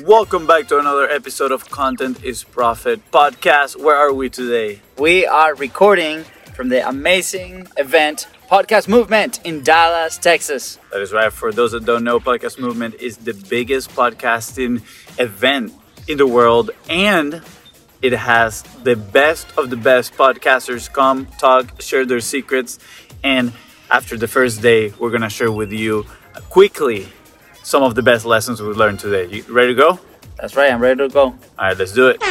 Welcome back to another episode of Content is Profit podcast. Where are we today? We are recording from the amazing event Podcast Movement in Dallas, Texas. That is right. For those that don't know, Podcast Movement is the biggest podcasting event in the world and it has the best of the best podcasters come, talk, share their secrets. And after the first day, we're going to share with you quickly some of the best lessons we've learned today. You ready to go? That's right, I'm ready to go. All right, let's do it.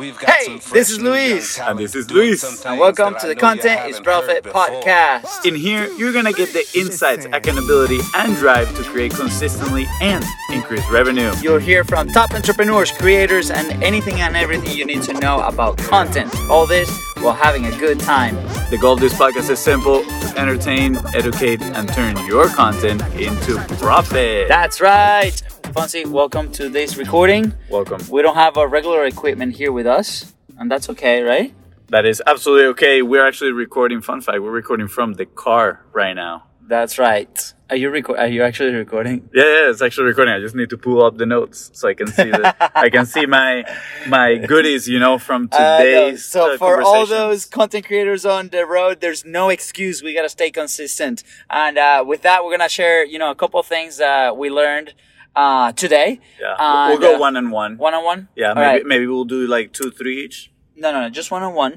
Hey, this is Luis. And this is Luis. And welcome to the Content is Profit podcast. In here, you're gonna get the insights, accountability, and drive to create consistently and increase revenue. You'll hear from top entrepreneurs, creators, and anything and everything you need to know about content. All this while having a good time. The goal of this podcast is simple to entertain, educate, and turn your content into profit. That's right. Fonzie, welcome to this recording. Welcome. We don't have our regular equipment here with us, and that's okay, right? That is absolutely okay. We're actually recording, fun fact, we're recording from the car right now. That's right. Are you reco- Are you actually recording? Yeah, yeah, it's actually recording. I just need to pull up the notes so I can see the, I can see my my goodies, you know, from Uh, no, today's. so uh, for all those content creators on the road, there's no excuse. We gotta stay consistent. And uh, with that, we're gonna share, you know, a couple things that we learned uh, today. yeah, And, we'll go uh, one and one. One on one. Yeah, maybe right. maybe we'll do like two, three each. No, no, no, just one on one.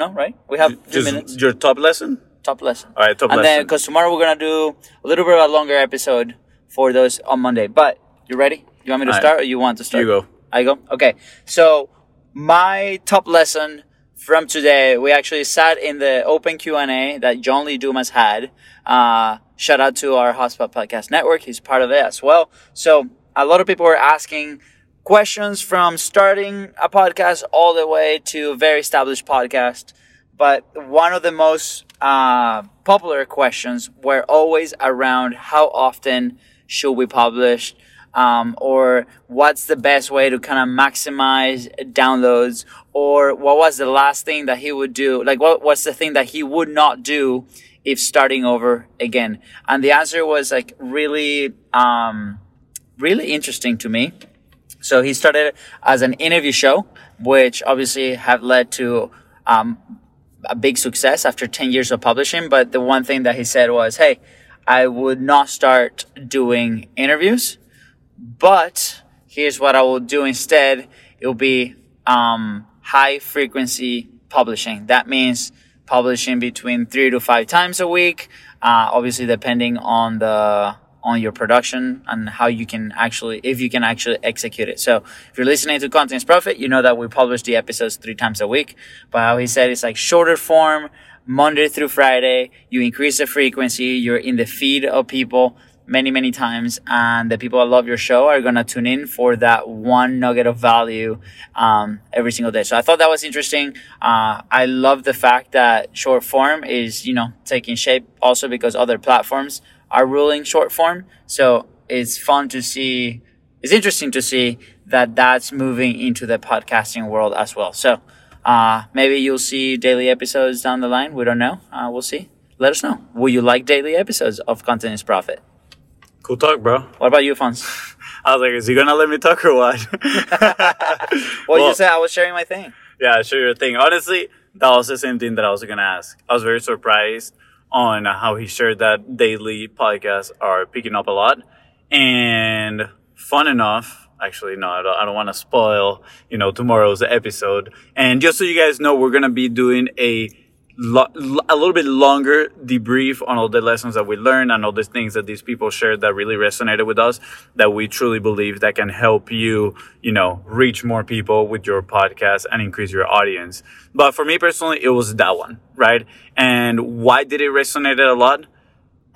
No, right? We have two minutes. your top lesson. Top lesson. All right, top lesson. and then lesson. because tomorrow we're gonna do a little bit of a longer episode for those on Monday. But you ready? You want me to All right. start, or you want to start? You go. I go. Okay. So my top lesson from today, we actually sat in the open Q and A that John Lee Dumas had. Uh, shout out to our HubSpot Podcast Network. He's part of it as well. So a lot of people were asking questions from starting a podcast all the way to very established podcast. But one of the most uh, popular questions were always around how often should we publish, um, or what's the best way to kind of maximize downloads, or what was the last thing that he would do? Like, what what's the thing that he would not do if starting over again? And the answer was like really, um, really interesting to me. So he started as an interview show, which obviously have led to um, a big success after 10 years of publishing. But the one thing that he said was, hey, I would not start doing interviews, but here's what I will do instead. It will be um, high frequency publishing. That means publishing between three to five times a week, uh, obviously depending on the on your production and how you can actually, if you can actually execute it. So if you're listening to Contents Profit, you know that we publish the episodes three times a week. But how he said it's like shorter form, Monday through Friday. You increase the frequency. You're in the feed of people many, many times. And the people that love your show are going to tune in for that one nugget of value, um, every single day. So I thought that was interesting. Uh, I love the fact that short form is, you know, taking shape also because other platforms are ruling short form. So it's fun to see. It's interesting to see that that's moving into the podcasting world as well. So, uh, maybe you'll see daily episodes down the line. We don't know. Uh, we'll see. Let us know. Will you like daily episodes of Content is Profit? Cool talk, bro. What about you, Fons? I was like, is he gonna let me talk or what? Well, you said I was sharing my thing. Yeah, share your thing. Honestly, that was the same thing that I was gonna ask. I was very surprised on how he shared that daily podcasts are picking up a lot. And fun enough, actually, no, I don't, don't want to spoil, you know, tomorrow's episode. And just so you guys know, we're gonna be doing a lo- a little bit longer debrief on all the lessons that we learned and all the things that these people shared that really resonated with us that we truly believe that can help you, you know, reach more people with your podcast and increase your audience. But for me personally, it was that one, right? And why did it resonate a lot?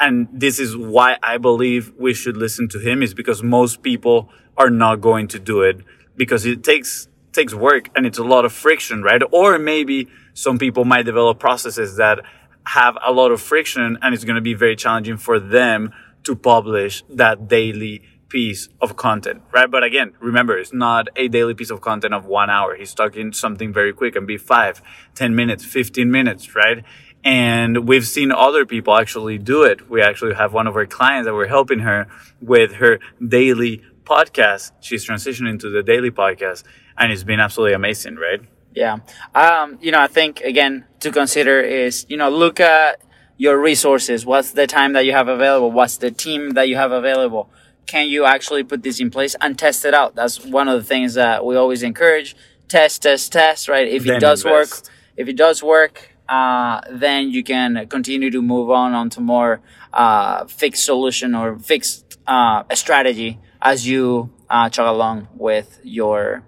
and this is why I believe we should listen to him is because most people are not going to do it because it takes takes work and it's a lot of friction, right? Or maybe some people might develop processes that have a lot of friction and it's going to be very challenging for them to publish that daily piece of content, right? But again, remember, it's not a daily piece of content of one hour. He's talking something very quick and be five, ten minutes, 15 minutes, right? And we've seen other people actually do it. We actually have one of our clients that we're helping her with her daily podcast. She's transitioning to the daily podcast and it's been absolutely amazing, right? Yeah. Um, you know, I think again to consider is, you know, look at your resources. What's the time that you have available? What's the team that you have available? Can you actually put this in place and test it out? That's one of the things that we always encourage. Test, test, test, right? If Then it does invest. work, if it does work, uh, then you can continue to move on onto more uh, fixed solution or fixed uh, strategy as you uh, chug along with your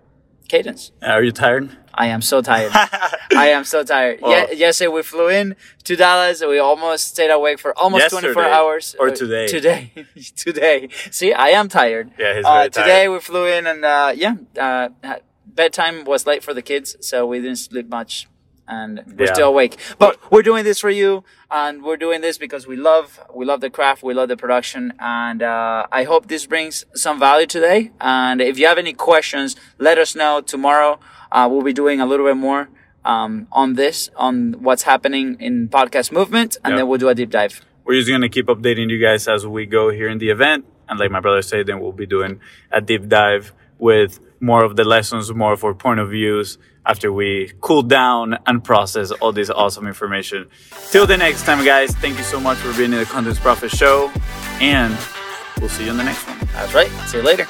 cadence. Are you tired? I am so tired. I am so tired. Well- yeah, yesterday we flew in to Dallas. We almost stayed awake for almost 24 hours. Or Uh, today. Today. today. See, I am tired. Yeah, he's uh, very Today tired. we flew in and, uh, yeah, uh, bedtime was late for the kids, so we didn't sleep much. And we're Yeah. still awake, but we're doing this for you, and we're doing this because we love, we love the craft, we love the production, and uh, I hope this brings some value today. And if you have any questions, let us know tomorrow. Uh, we'll be doing a little bit more um, on this, on what's happening in podcast movement, and Yeah. then we'll do a deep dive. We're just gonna keep updating you guys as we go here in the event. And like my brother said, then we'll be doing a deep dive with more of the lessons, more of our point of views after we cool down and process all this awesome information. Till the next time, guys, thank you so much for being in the Contents Profit Show, and we'll see you in the next one. That's right. See you later.